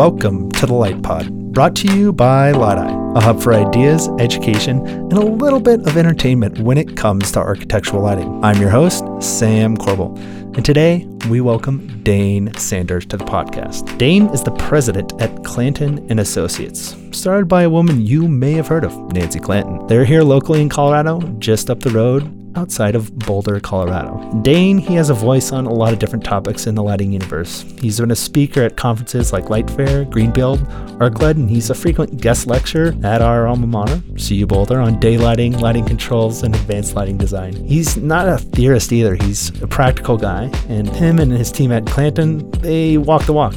Welcome to the Light Pod, brought to you by Light a hub for ideas, education, and a little bit of entertainment when it comes to architectural lighting. I'm your host, Sam Corbel, and today we welcome Dane Sanders to the podcast. Dane is the president at Clanton and Associates, started by a woman you may have heard of, Nancy Clanton. They're here locally in Colorado, just up the road outside of Boulder, Colorado. Dane, he has a voice on a lot of different topics in the lighting universe. He's been a speaker at conferences like LightFair, Greenbuild, ArcLight, and he's a frequent guest lecturer at our alma mater, CU Boulder, on day lighting, lighting controls, and advanced lighting design. He's not a theorist either. He's a practical guy, and him and his team at Clanton, they walk the walk.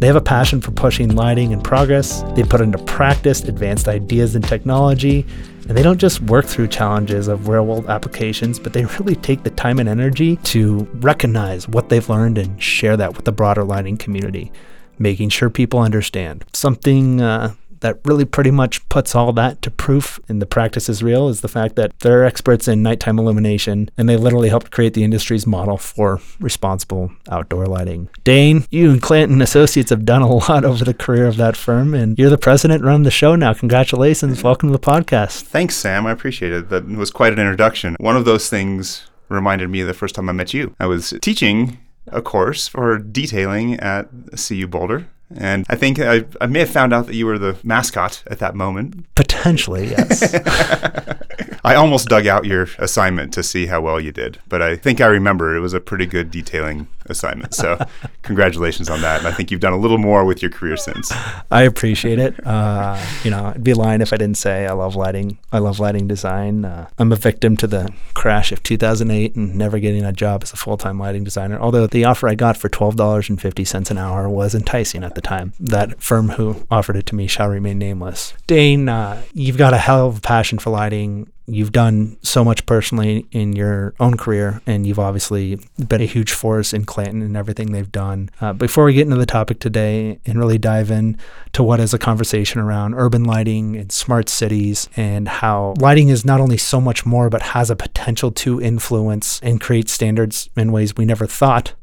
They have a passion for pushing lighting and progress. They put into practice advanced ideas and technology, and they don't just work through challenges of real world applications, but they really take the time and energy to recognize what they've learned and share that with the broader lighting community, making sure people understand. Something uh, that really pretty much puts all that to proof in the practice is real is the fact that they're experts in nighttime illumination and they literally helped create the industry's model for responsible outdoor lighting. Dane, you and Clanton Associates have done a lot over the career of that firm and you're the president running the show now. Congratulations. Welcome to the podcast. Thanks, Sam. I appreciate it. That was quite an introduction. One of those things reminded me the first time I met you. I was teaching a course for detailing at CU Boulder and I think I, I may have found out that you were the mascot at that moment. Potentially, yes. I almost dug out your assignment to see how well you did, but I think I remember it was a pretty good detailing assignment. So, congratulations on that. And I think you've done a little more with your career since. I appreciate it. Uh, you know, I'd be lying if I didn't say I love lighting. I love lighting design. Uh, I'm a victim to the crash of 2008 and never getting a job as a full time lighting designer. Although the offer I got for $12.50 an hour was enticing at the time. That firm who offered it to me shall remain nameless. Dane, uh, you've got a hell of a passion for lighting you've done so much personally in your own career, and you've obviously been a huge force in Clanton and everything they've done. Uh, before we get into the topic today and really dive in to what is a conversation around urban lighting and smart cities and how lighting is not only so much more, but has a potential to influence and create standards in ways we never thought,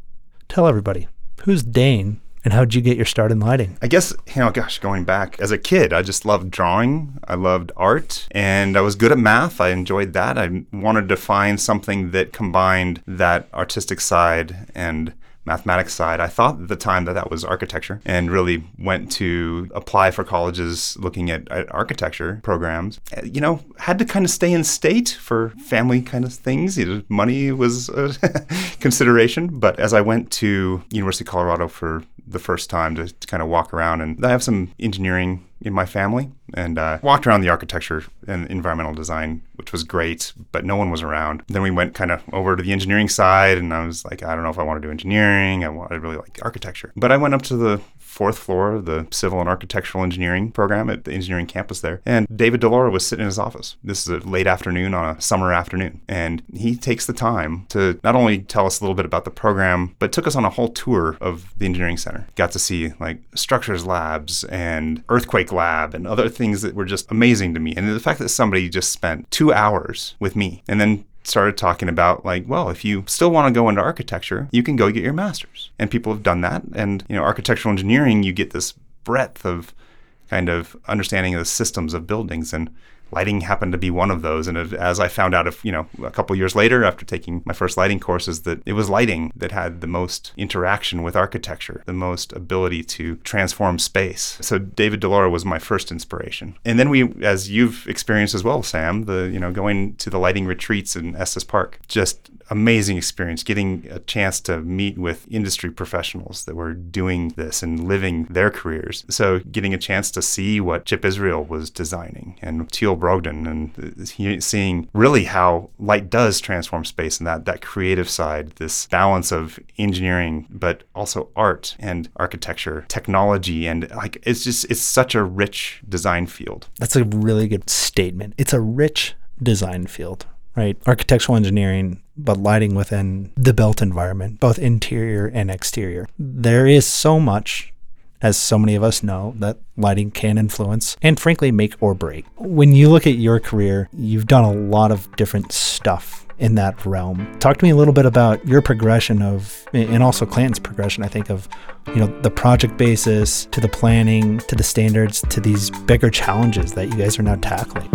tell everybody who's Dane and how did you get your start in lighting? I guess, you know, gosh, going back as a kid, I just loved drawing. I loved art and I was good at math. I enjoyed that. I wanted to find something that combined that artistic side and mathematics side. I thought at the time that that was architecture and really went to apply for colleges looking at, at, architecture programs. Uh, you know, had to kind of stay in state for family kind of things. You know, money was a consideration. But as I went to University of Colorado for the first time to, to kind of walk around, and I have some engineering in my family and uh, walked around the architecture and environmental design, which was great, but no one was around. Then we went kind of over to the engineering side, and I was like, I don't know if I want to do engineering. I, want, I really like architecture. But I went up to the fourth floor of the civil and architectural engineering program at the engineering campus there. And David DiLaura was sitting in his office. This is a late afternoon on a summer afternoon. And he takes the time to not only tell us a little bit about the program, but took us on a whole tour of the engineering center. Got to see like structures labs and earthquake lab and other things that were just amazing to me. And the fact that somebody just spent two hours with me and then started talking about like, well, if you still want to go into architecture, you can go get your master's. And people have done that. And, you know, architectural engineering, you get this breadth of kind of understanding of the systems of buildings. And lighting happened to be one of those. And as I found out, if you know, a couple years later, after taking my first lighting courses, that it was lighting that had the most interaction with architecture, the most ability to transform space. So David DiLaura was my first inspiration. And then we, as you've experienced as well, Sam, the you know going to the lighting retreats in Estes Park, just amazing experience getting a chance to meet with industry professionals that were doing this and living their careers. So getting a chance to see what Chip Israel was designing and Teal Brogden and seeing really how light does transform space and that that creative side, this balance of engineering but also art and architecture, technology and like it's just it's such a rich design field. That's a really good statement. It's a rich design field right? Architectural engineering, but lighting within the built environment, both interior and exterior. There is so much, as so many of us know, that lighting can influence and frankly make or break. When you look at your career, you've done a lot of different stuff in that realm. Talk to me a little bit about your progression of, and also Clanton's progression, I think, of, you know, the project basis to the planning to the standards to these bigger challenges that you guys are now tackling.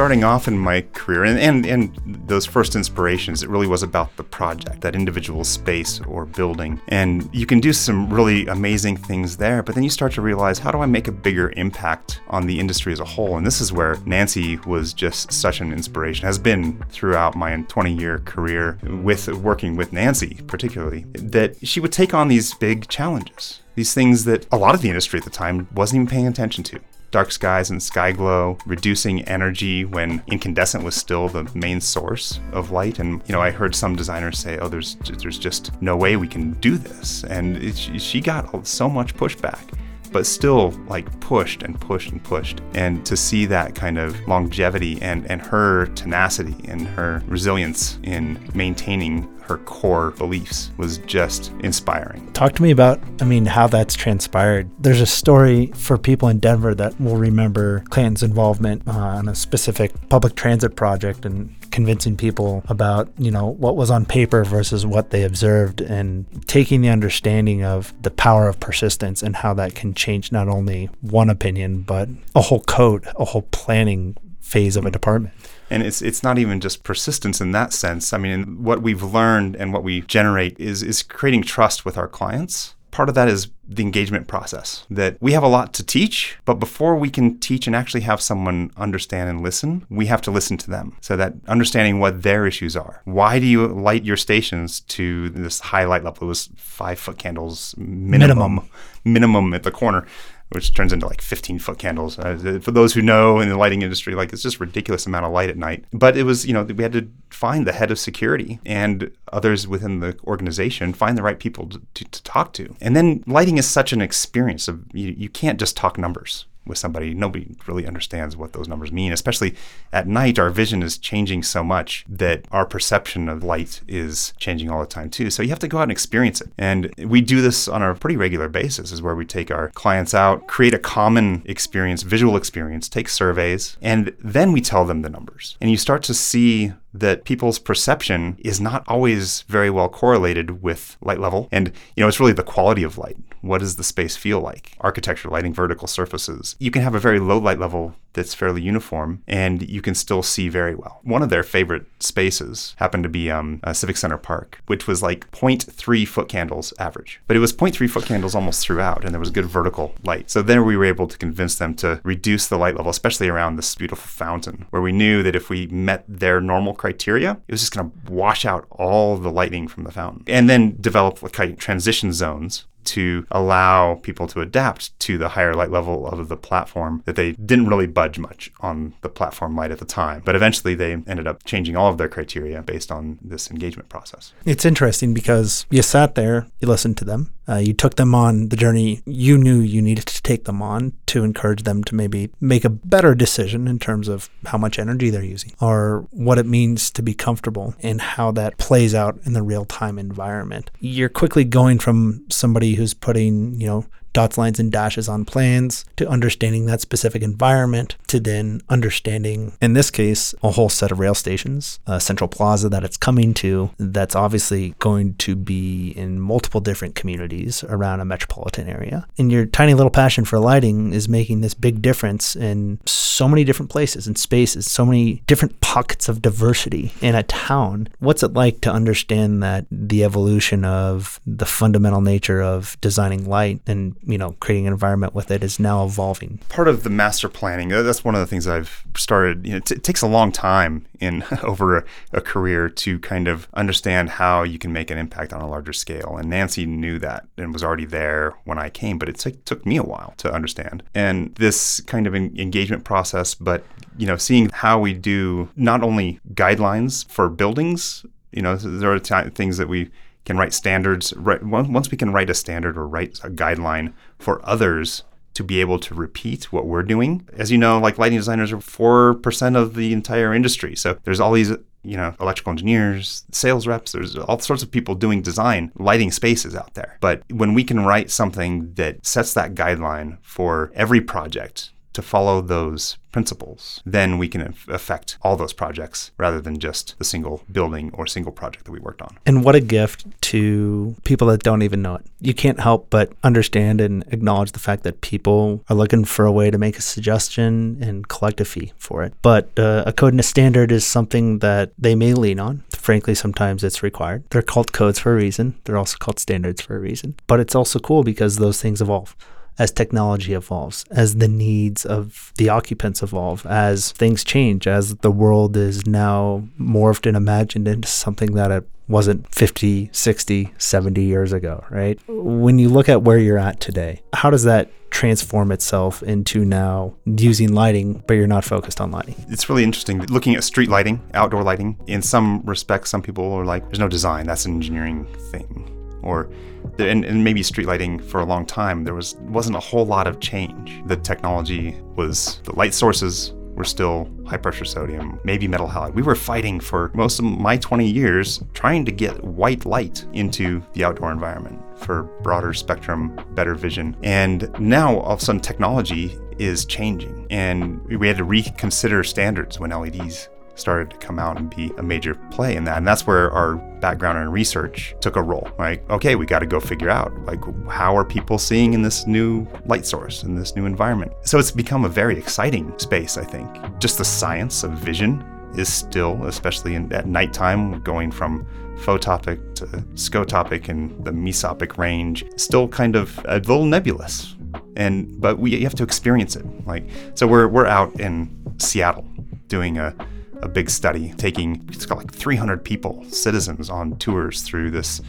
Starting off in my career and, and, and those first inspirations, it really was about the project, that individual space or building. And you can do some really amazing things there, but then you start to realize how do I make a bigger impact on the industry as a whole? And this is where Nancy was just such an inspiration, has been throughout my 20 year career with working with Nancy, particularly, that she would take on these big challenges these things that a lot of the industry at the time wasn't even paying attention to dark skies and sky glow, reducing energy when incandescent was still the main source of light. And you know, I heard some designers say, "Oh, there's there's just no way we can do this," and it, she got so much pushback but still like pushed and pushed and pushed. And to see that kind of longevity and, and her tenacity and her resilience in maintaining her core beliefs was just inspiring. Talk to me about, I mean, how that's transpired. There's a story for people in Denver that will remember Clanton's involvement uh, on a specific public transit project and convincing people about, you know, what was on paper versus what they observed and taking the understanding of the power of persistence and how that can change not only one opinion, but a whole code, a whole planning phase of a department and it's it's not even just persistence in that sense. I mean, what we've learned and what we generate is is creating trust with our clients. Part of that is the engagement process. That we have a lot to teach, but before we can teach and actually have someone understand and listen, we have to listen to them. So that understanding what their issues are. Why do you light your stations to this high light level? It was five foot candles minimum, minimum, minimum at the corner which turns into like 15 foot candles. Uh, for those who know in the lighting industry, like it's just ridiculous amount of light at night. But it was, you know, we had to find the head of security and others within the organization, find the right people to, to, to talk to. And then lighting is such an experience of you, you can't just talk numbers with somebody, nobody really understands what those numbers mean. Especially at night, our vision is changing so much that our perception of light is changing all the time too. So you have to go out and experience it. And we do this on a pretty regular basis, is where we take our clients out, create a common experience, visual experience, take surveys, and then we tell them the numbers. And you start to see that people's perception is not always very well correlated with light level. And, you know, it's really the quality of light. What does the space feel like? Architecture, lighting, vertical surfaces. You can have a very low light level that's fairly uniform and you can still see very well. One of their favorite spaces happened to be um, Civic Center Park, which was like 0.3 foot candles average. But it was 0.3 foot candles almost throughout and there was good vertical light. So then we were able to convince them to reduce the light level, especially around this beautiful fountain, where we knew that if we met their normal criteria, it was just going to wash out all the lighting from the fountain. And then develop like transition zones to allow people to adapt to the higher light level of the platform that they didn't really budge much on the platform light at the time. But eventually they ended up changing all of their criteria based on this engagement process. It's interesting because you sat there, you listened to them, uh, you took them on the journey you knew you needed to take them on to encourage them to maybe make a better decision in terms of how much energy they're using or what it means to be comfortable and how that plays out in the real time environment. You're quickly going from somebody who's putting, you know, dots, lines, and dashes on plans, to understanding that specific environment, to then understanding, in this case, a whole set of rail stations, a central plaza that it's coming to, that's obviously going to be in multiple different communities around a metropolitan area. And your tiny little passion for lighting is making this big difference in so many different places and spaces, so many different pockets of diversity in a town. What's it like to understand that the evolution of the fundamental nature of designing light and you know creating an environment with it is now evolving. Part of the master planning. That's one of the things I've started. You know, it, takes a long time in over a, a, career to kind of understand how you can make an impact on a larger scale. And Nancy knew that and was already there when I came, but it t- took me a while to understand. And this kind of engagement process, but you know, seeing how we do not only guidelines for buildings. You know, there are t- things that we can write standards. Right, once we can write a standard or write a guideline for others to be able to repeat what we're doing. As you know, like lighting designers are 4% of the entire industry. So there's all these, you know, electrical engineers, sales reps, there's all sorts of people doing design, lighting spaces out there. But when we can write something that sets that guideline for every project to follow those principles, then we can affect all those projects rather than just the single building or single project that we worked on. And what a gift to people that don't even know it. You can't help but understand and acknowledge the fact that people are looking for a way to make a suggestion and collect a fee for it. But uh, a code and a standard is something that they may lean on. Frankly, sometimes it's required. They're called codes for a reason, they're also called standards for a reason. But it's also cool because those things evolve as technology evolves, as the needs of the occupants evolve, as things change, as the world is now morphed and imagined into something that it wasn't 50, 60, 70 years ago, right? When you look at where you're at today, how does that transform itself into now using lighting, but you're not focused on lighting? It's really interesting looking at street lighting, outdoor lighting. In some respects, some people are like, there's no design, that's an engineering thing. Or and, and maybe street lighting for a long time, there was wasn't a whole lot of change. The technology was the light sources were still high pressure sodium, maybe metal halide. We were fighting for most of my 20 years trying to get white light into the outdoor environment for broader spectrum, better vision. And now all of a sudden technology is changing and we had to reconsider standards when LEDs started to come out and be a major play in that. And that's where our background and research took a role, Like, Okay, we got to go figure out like how are people seeing in this new light source in this new environment. So it's become a very exciting space, I think. Just the science of vision is still, especially in, at nighttime, going from photopic to scotopic and the mesopic range, still kind of a little nebulous. And but we you have to experience it. Like so, we're we're out in Seattle doing a a big study, taking it's got like 300 people, citizens, on tours through this,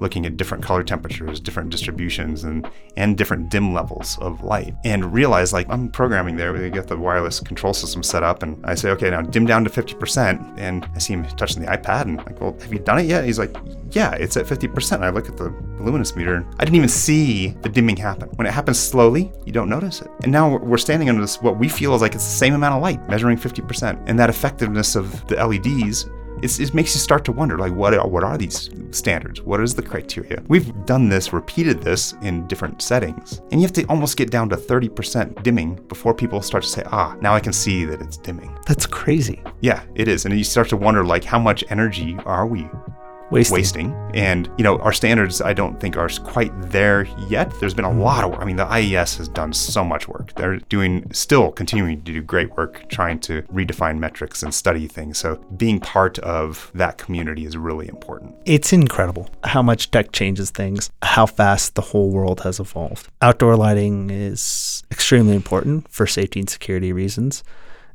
looking at different color temperatures, different distributions, and and different dim levels of light, and realize like I'm programming there. We get the wireless control system set up, and I say, okay, now dim down to 50%, and I see him touching the iPad, and I'm like, well, have you done it yet? he's like, yeah, it's at 50%. I look at the luminance meter, I didn't even see the dimming happen. When it happens slowly, you don't notice it. And now we're standing under this, what we feel is like it's the same amount of light, measuring 50%, and that effectiveness of the LEDs it makes you start to wonder like what are, what are these standards? What is the criteria? We've done this repeated this in different settings and you have to almost get down to 30% dimming before people start to say ah now i can see that it's dimming. That's crazy. Yeah it is and you start to wonder like how much energy are we wasting. wasting. And, you know, our standards, I don't think are quite there yet. There's been a mm-hmm. lot of work. I mean, the IES has done so much work. They're doing, still continuing to do great work trying to redefine metrics and study things. So being part of that community is really important. It's incredible how much tech changes things, how fast the whole world has evolved. Outdoor lighting is extremely important for safety and security reasons.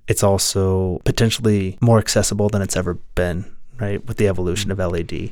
It's also potentially more accessible than it's ever been right? With the evolution of LED.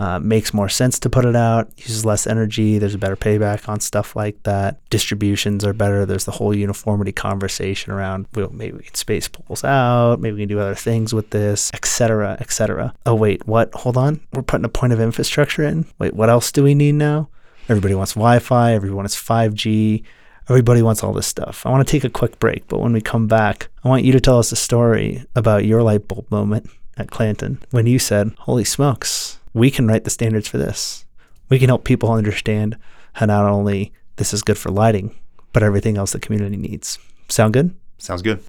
Uh, makes more sense to put it out, uses less energy, there's a better payback on stuff like that. Distributions are better. There's the whole uniformity conversation around well, maybe we can space poles out, maybe we can do other things with this, etc., etc. Oh wait, what? Hold on. We're putting a point of infrastructure in. Wait, what else do we need now? Everybody wants Wi-Fi, everyone wants 5G. Everybody wants all this stuff. I want to take a quick break, but when we come back, I want you to tell us a story about your light bulb moment at Clanton when you said, Holy smokes, we can write the standards for this. We can help people understand how not only this is good for lighting, but everything else the community needs. Sound good? Sounds good.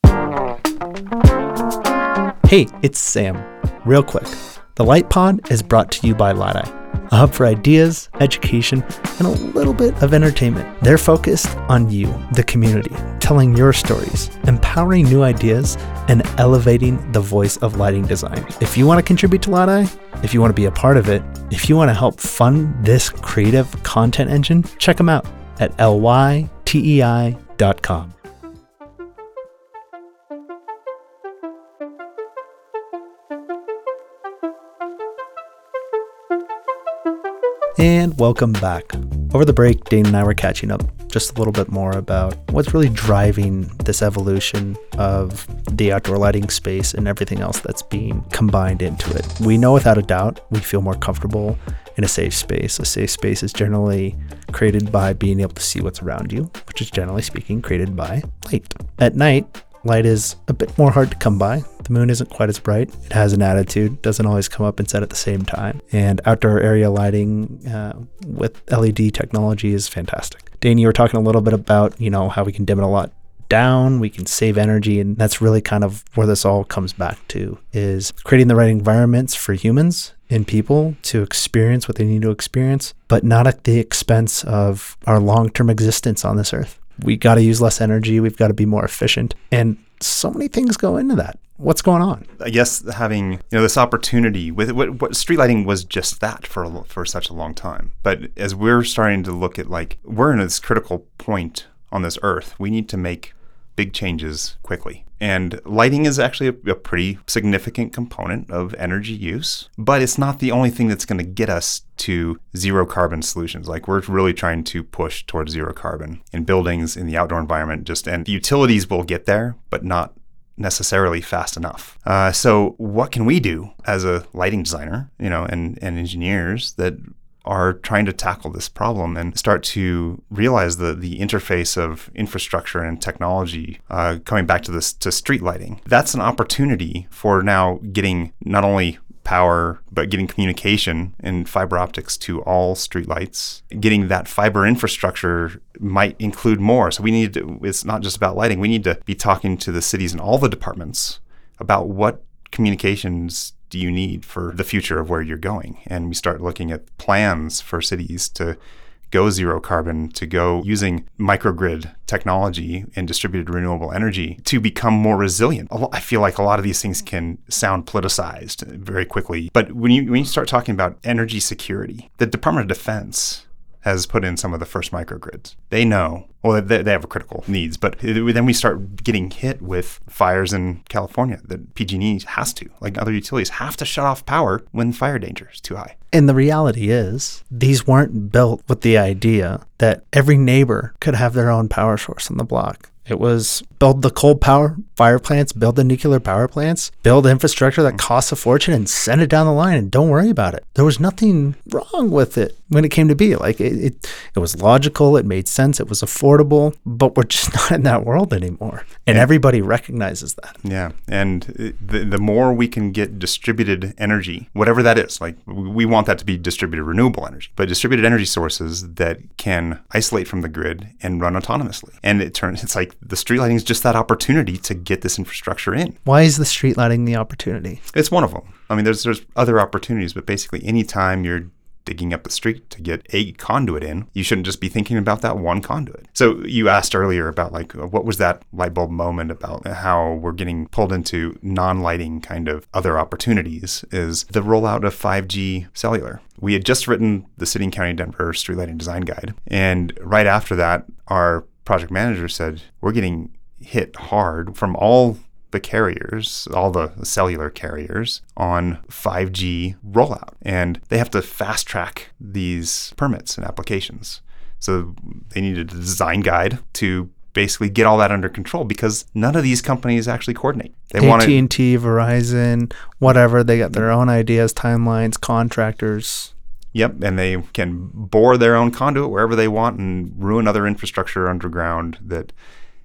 Hey, it's Sam. Real quick, the Light Pod is brought to you by Light hub for ideas, education, and a little bit of entertainment. They're focused on you, the community, telling your stories, empowering new ideas, and elevating the voice of lighting design. If you want to contribute to Light if you want to be a part of it, if you want to help fund this creative content engine, check them out at lytei.com. And welcome back. Over the break, Dane and I were catching up just a little bit more about what's really driving this evolution of the outdoor lighting space and everything else that's being combined into it. We know without a doubt we feel more comfortable in a safe space. A safe space is generally created by being able to see what's around you, which is generally speaking created by light. At night, light is a bit more hard to come by. The moon isn't quite as bright. It has an attitude, doesn't always come up and set at the same time. And outdoor area lighting uh, with LED technology is fantastic. Danny, you were talking a little bit about, you know, how we can dim it a lot down, we can save energy. And that's really kind of where this all comes back to is creating the right environments for humans and people to experience what they need to experience, but not at the expense of our long term existence on this earth. We got to use less energy. We've got to be more efficient. And so many things go into that. What's going on? I guess having you know this opportunity with what, what street lighting was just that for for such a long time. But as we're starting to look at like we're in this critical point on this earth, we need to make big changes quickly. And lighting is actually a, a, pretty significant component of energy use, but it's not the only thing that's going to get us to zero carbon solutions. Like we're really trying to push towards zero carbon in buildings, in the outdoor environment, just and utilities will get there, but not necessarily fast enough. Uh, so what can we do as a lighting designer, you know, and, and engineers that are trying to tackle this problem and start to realize the the interface of infrastructure and technology uh, coming back to this to street lighting. That's an opportunity for now getting not only power but getting communication and fiber optics to all streetlights getting that fiber infrastructure might include more. So we need to, it's not just about lighting. We need to be talking to the cities and all the departments about what communications do you need for the future of where you're going? And we start looking at plans for cities to go zero carbon, to go using microgrid technology and distributed renewable energy to become more resilient. I feel like a lot of these things can sound politicized very quickly, but when you when you start talking about energy security, the Department of Defense has put in some of the first microgrids. They know, well, they, they have critical needs, but then we start getting hit with fires in California that PG&E has to, like other utilities, have to shut off power when fire danger is too high. And the reality is, these weren't built with the idea that every neighbor could have their own power source on the block. It was build the coal power fire plants, build the nuclear power plants, build infrastructure that costs a fortune and send it down the line and don't worry about it. There was nothing wrong with it when it came to be. Like it, it, it was logical, it made sense, it was affordable, but we're just not in that world anymore. And everybody recognizes that. Yeah. And the, the more we can get distributed energy, whatever that is, like we want that to be distributed renewable energy, but distributed energy sources that can isolate from the grid and run autonomously. And it turns, it's like the street lighting is just that opportunity to get this infrastructure in. Why is the street lighting the opportunity? It's one of them. I mean, there's there's other opportunities, but basically, anytime you're digging up the street to get a conduit in, you shouldn't just be thinking about that one conduit. So you asked earlier about like uh, what was that light bulb moment about how we're getting pulled into non-lighting kind of other opportunities is the rollout of 5G cellular. We had just written the City and County Denver Street Lighting Design Guide, and right after that, our project manager said we're getting hit hard from all the carriers, all the cellular carriers, on 5G rollout. And they have to fast track these permits and applications. So they needed a design guide to basically get all that under control because none of these companies actually coordinate. They AT&T, Verizon, whatever, they got their own ideas, timelines, contractors. Yep, and they can bore their own conduit wherever they want and ruin other infrastructure underground that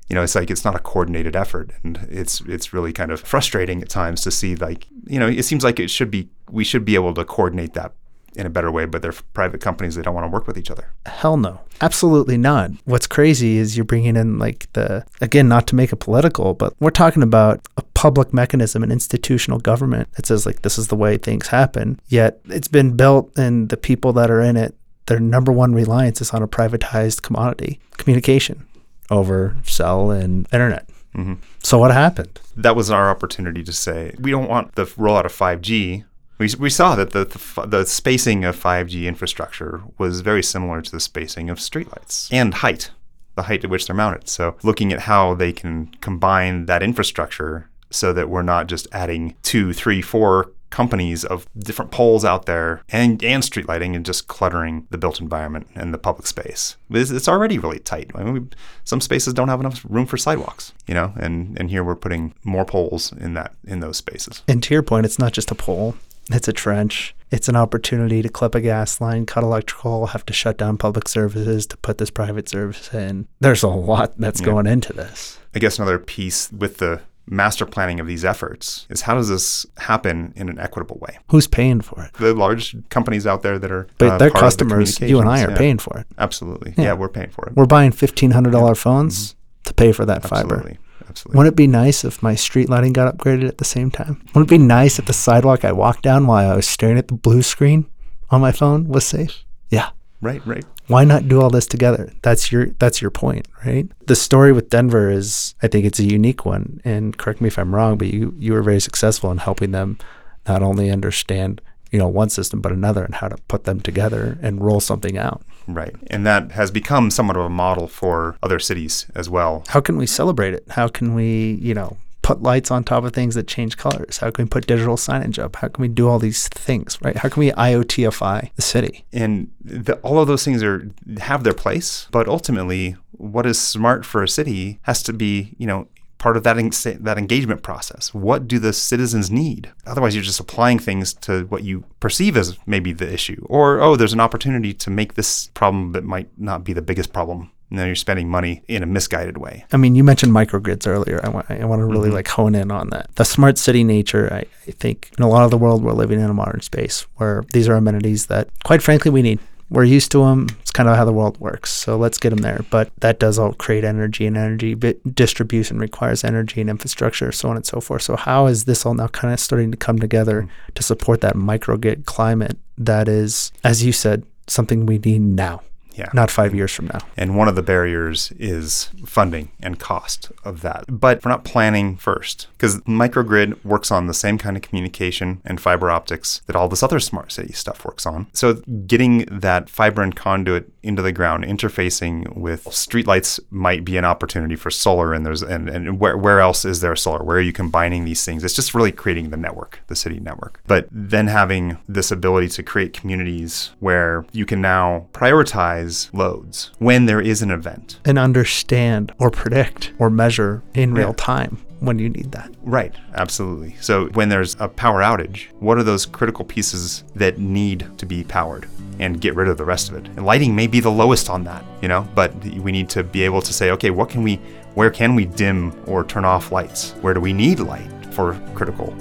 you know, it's like it's not a coordinated effort, and it's it's really kind of frustrating at times to see like you know, it seems like it should be we should be able to coordinate that in a better way, but they're private companies. They don't want to work with each other. Hell no. Absolutely not. What's crazy is you're bringing in like the, again, not to make it political, but we're talking about a public mechanism, an institutional government that says like this is the way things happen. Yet it's been built and the people that are in it, their number one reliance is on a privatized commodity, communication over cell and internet. Mm-hmm. So what happened? That was our opportunity to say we don't want the rollout of 5G. We, we saw that the, the, the spacing of 5G infrastructure was very similar to the spacing of streetlights and height, the height at which they're mounted. So looking at how they can combine that infrastructure so that we're not just adding two, three, four companies of different poles out there and, and street lighting and just cluttering the built environment and the public space. It's, it's already really tight. I mean, we, some spaces don't have enough room for sidewalks, you know, and, and here we're putting more poles in that in those spaces. And to your point, it's not just a pole. It's a trench. It's an opportunity to clip a gas line, cut electrical, have to shut down public services to put this private service in. There's a lot that's yeah. going into this. I guess another piece with the master planning of these efforts is how does this happen in an equitable way? Who's paying for it? The large companies out there that are But uh, their customers, the you and I are yeah. paying for it. Absolutely. Yeah. yeah. we're paying for it. We're buying $1500 phones. Mm-hmm. to pay for that fiber. Absolutely. Absolutely. Wouldn't it be nice if my street lighting got upgraded at the same time? Wouldn't it be nice if the sidewalk I walked down while I was staring at the blue screen on my phone was safe? Yeah. Right, right. Why not do all this together? That's your that's your point, right? The story with Denver is I think it's a unique one. And correct me if I'm wrong, but you you were very successful in helping them not only understand, you know, one system but another and how to put them together and roll something out. Right. And that has become somewhat of a model for other cities as well. How can we celebrate it? How can we, you know, put lights on top of things that change colors? How can we put digital signage up? How can we do all these things, right? How can we IoTify the city? And the, all of those things are have their place, but ultimately what is smart for a city has to be, you know, part of that en- that engagement process. What do the citizens need? Otherwise, you're just applying things to what you perceive as maybe the issue, or oh, there's an opportunity to make this problem that might not be the biggest problem. And then you're spending money in a misguided way. I mean, you mentioned microgrids earlier. I want, I want to really mm-hmm. like hone in on that. The smart city nature, I, I think in a lot of the world, we're living in a modern space where these are amenities that, quite frankly, we need. We're used to them. It's kind of how the world works. So let's get them there. But that does all create energy, and energy but distribution requires energy and infrastructure, so on and so forth. So how is this all now kind of starting to come together mm. to support that microgrid climate that is, as you said, something we need now, Yeah. not five years from now? And one of the barriers is funding and cost of that. But we're not planning first because microgrid works on the same kind of communication and fiber optics that all this other smart city stuff works on. So getting that fiber and conduit into the ground, interfacing with streetlights might be an opportunity for solar. And there's and, and where, where else is there solar? Where are you combining these things? It's just really creating the network, the city network. But then having this ability to create communities where you can now prioritize loads when there is an event. and understand or predict or measure in real Yeah. time when you need that. Right, absolutely. So when there's a power outage, what are those critical pieces that need to be powered and get rid of the rest of it? And lighting may be the lowest on that, you know, but we need to be able to say, okay, what can we where can we dim or turn off lights? Where do we need light for critical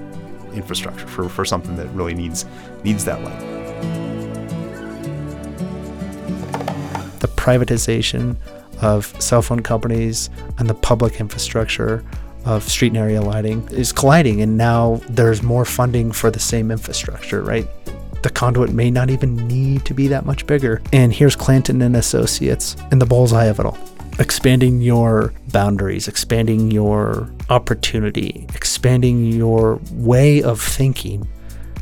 infrastructure for, for something that really needs needs that light? Privatization of cell phone companies and the public infrastructure of street and area lighting is colliding, and now there's more funding for the same infrastructure, right? The conduit may not even need to be that much bigger. And here's Clanton and Associates in the bullseye of it all. Expanding your boundaries, expanding your opportunity, expanding your way of thinking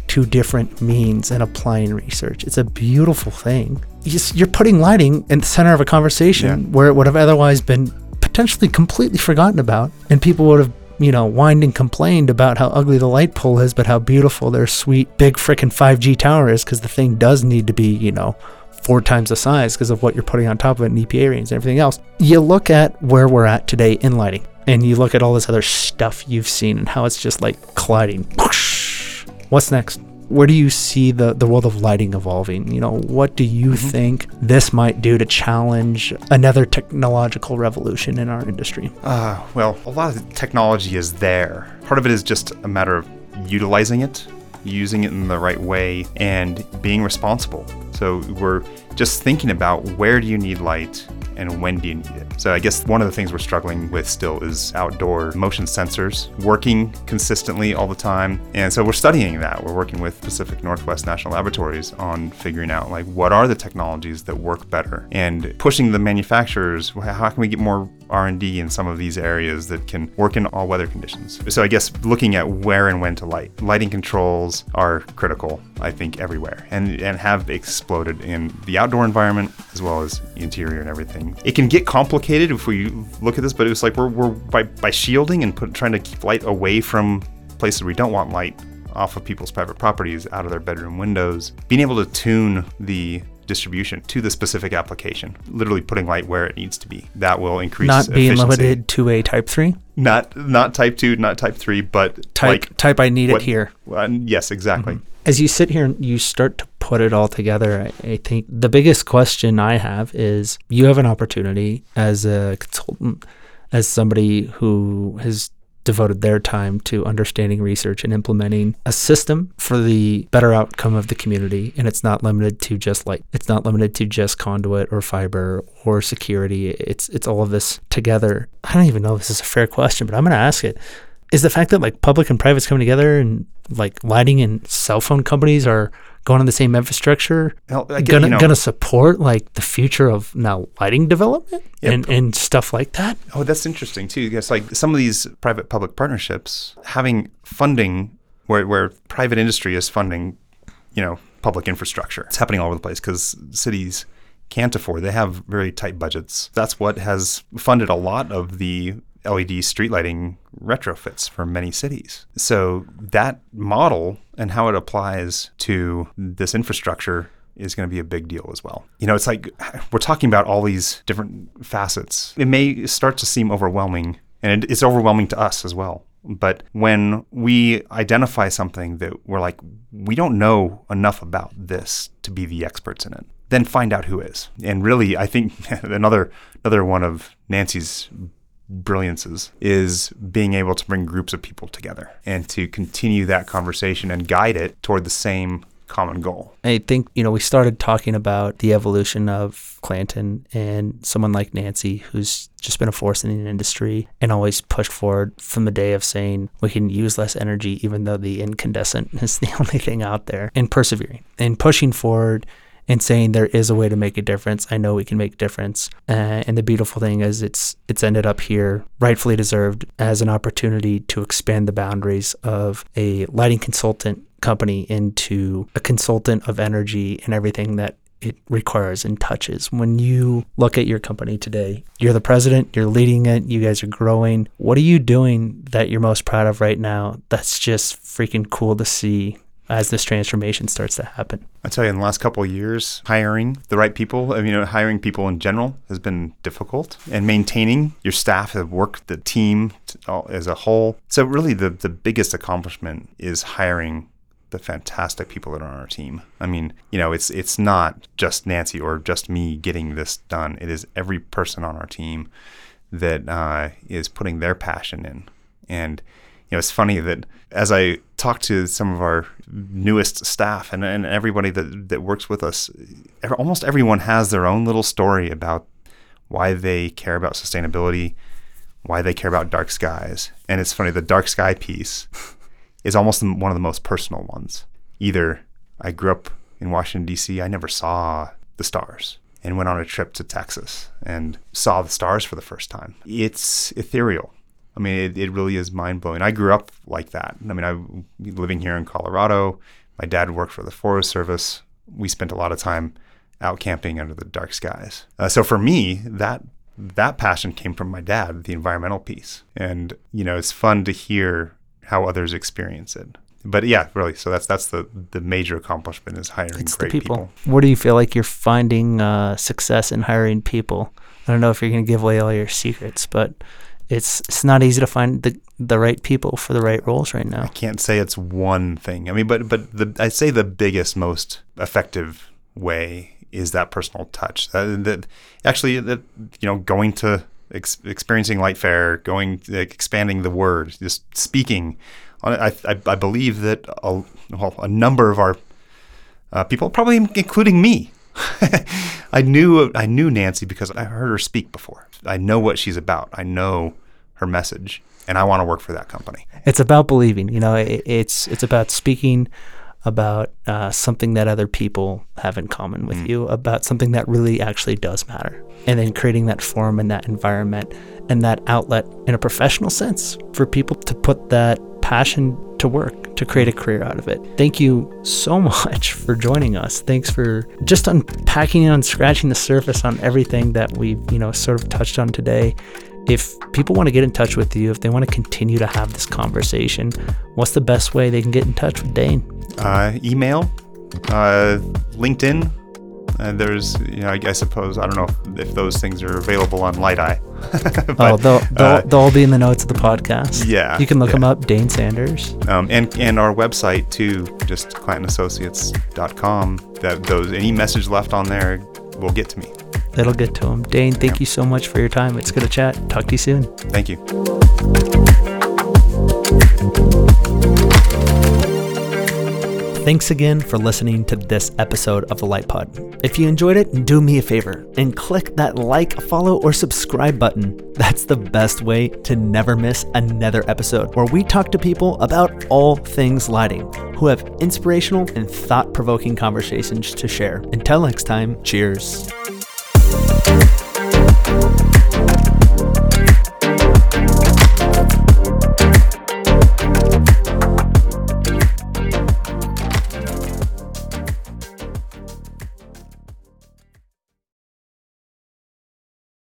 to different means and applying research. It's a beautiful thing. You're putting lighting in the center of a conversation Yeah. where it would have otherwise been potentially completely forgotten about, and people would have, you know, whined and complained about how ugly the light pole is, but how beautiful their sweet big freaking 5G tower is because the thing does need to be, you know, four times the size because of what you're putting on top of it and EPA ratings and everything else. You look at where we're at today in lighting, and you look at all this other stuff you've seen and how it's just like colliding. What's next? Where do you see the, the world of lighting evolving? You know, what do you think this might do to challenge another technological revolution in our industry? Uh, well, a lot of the technology is there. Part of it is just a matter of utilizing it, using it in the right way, and being responsible. So we're just thinking about where do you need light and when do you need it. So I guess one of the things we're struggling with still is outdoor motion sensors working consistently all the time. And so we're studying that. We're working with Pacific Northwest National Laboratories on figuring out like what are the technologies that work better and pushing the manufacturers how can we get more R&D in some of these areas that can work in all weather conditions. So I guess looking at where and when to light. Lighting controls are critical, I think everywhere and and have exploded in the outdoor environment as well as interior and everything. It can get complicated if we look at this, but it's like we're, we're by, by shielding and put, trying to keep light away from places we don't want light off of people's private properties, out of their bedroom windows, being able to tune the distribution to the specific application, literally putting light where it needs to be. That will increase Not being efficiency. limited to a type 3? Not not type two, not type three, but Type, like type I need what- it here. uh, yes, exactly. as you sit here and you start to put it all together, I, I think the biggest question I have is you have an opportunity as a consultant, as somebody who has devoted their time to understanding research and implementing a system for the better outcome of the community. And it's not limited to just light. It's not limited to just conduit or fiber or security. It's it's all of this together. I don't even know if this is a fair question, but I'm going to ask it. Is the fact that like public and private's coming together and like lighting and cell phone companies are going on the same infrastructure get- gonna you know- gonna support like the future of now lighting development Yep. and, and stuff like that? Oh, that's interesting too. Yes, like some of these private-public partnerships having funding where, where private industry is funding, you know, public infrastructure. It's happening all over the place because cities can't afford. They have very tight budgets. That's what has funded a lot of the LED street lighting retrofits for many cities. So that model and how it applies to this infrastructure is going to be a big deal as well. You know, it's like we're talking about all these different facets. It may start to seem overwhelming, and it's overwhelming to us as well. But when we identify something that we're like, we don't know enough about this to be the experts in it, then find out who is. And really, I think another another one of Nancy's brilliances is being able to bring groups of people together and to continue that conversation and guide it toward the same common goal. I think, you know, we started talking about the evolution of Clanton and someone like Nancy, who's just been a force in the industry and always pushed forward from the day of saying we can use less energy, even though the incandescent is the only thing out there, and persevering and pushing forward and saying there is a way to make a difference. I know we can make a difference. Uh, and the beautiful thing is it's it's ended up here, rightfully deserved, as an opportunity to expand the boundaries of a lighting consultant company into a consultant of energy and everything that it requires and touches. When you look at your company today, you're the president, you're leading it, you guys are growing. What are you doing that you're most proud of right now? That's just freaking cool to see as this transformation starts to happen. I tell you, in the last couple of years, hiring the right people, I mean, you know, hiring people in general has been difficult, and maintaining your staff, the work, the team as a whole. So, really, the the biggest accomplishment is hiring the fantastic people that are on our team. I mean, you know, it's it's not just Nancy or just me getting this done. It is every person on our team that uh, is putting their passion in, and you know, it's funny that as I talk to some of our newest staff and, and everybody that, that works with us, almost everyone has their own little story about why they care about sustainability, why they care about dark skies. And it's funny, the dark sky piece is almost one of the most personal ones. Either I grew up in Washington, D.C., I never saw the stars and went on a trip to Texas and saw the stars for the first time. It's ethereal. I mean, it, it really is mind blowing. I grew up like that. I mean, I living here in Colorado. My dad worked for the Forest Service. We spent a lot of time out camping under the dark skies. Uh, so for me, that that passion came from my dad, the environmental piece, and you know, it's fun to hear how others experience it. But yeah, really. So that's that's the the major accomplishment is hiring It's great people. people. Where do you feel like you're finding uh, success in hiring people? I don't know if you're going to give away all your secrets, but it's it's not easy to find the the right people for the right roles right now. I can't say it's one thing. I mean, but but the I'd say the biggest, most effective way is that personal touch. That, that actually, that you know, going to ex- experiencing LightFair, going like, expanding the word, just speaking. It. I, I I believe that a, well, a number of our uh, people, probably including me. I knew I knew Nancy because I heard her speak before. I know what she's about. I know her message, and I want to work for that company. It's about believing. You know, it, it's it's about speaking about uh, something that other people have in common with you, about something that really actually does matter, and then creating that forum and that environment and that outlet in a professional sense for people to put that passion to work to create a career out of it. Thank you so much for joining us. Thanks for just unpacking and scratching the surface on everything that we've, you know, sort of touched on today. If people want to get in touch with you, if they want to continue to have this conversation, what's the best way they can get in touch with Dane? uh, email, uh, LinkedIn. Uh, there's, you know, I, I suppose I don't know if, if those things are available on Lytei. oh, they'll, they'll, uh, they'll all be in the notes of the podcast. Yeah, You can look yeah. them up, Dane Sanders. um, and and our website too, just ClantonAssociates.com. That those any message left on there will get to me. That'll get to him. Dane, thank you so much for your time. It's good to chat. Talk to you soon. Thank you. Thanks again for listening to this episode of the Light Pod. If you enjoyed it, do me a favor and click that like, follow, or subscribe button. That's the best way to never miss another episode where we talk to people about all things lighting who have inspirational and thought provoking conversations to share. Until next time, cheers.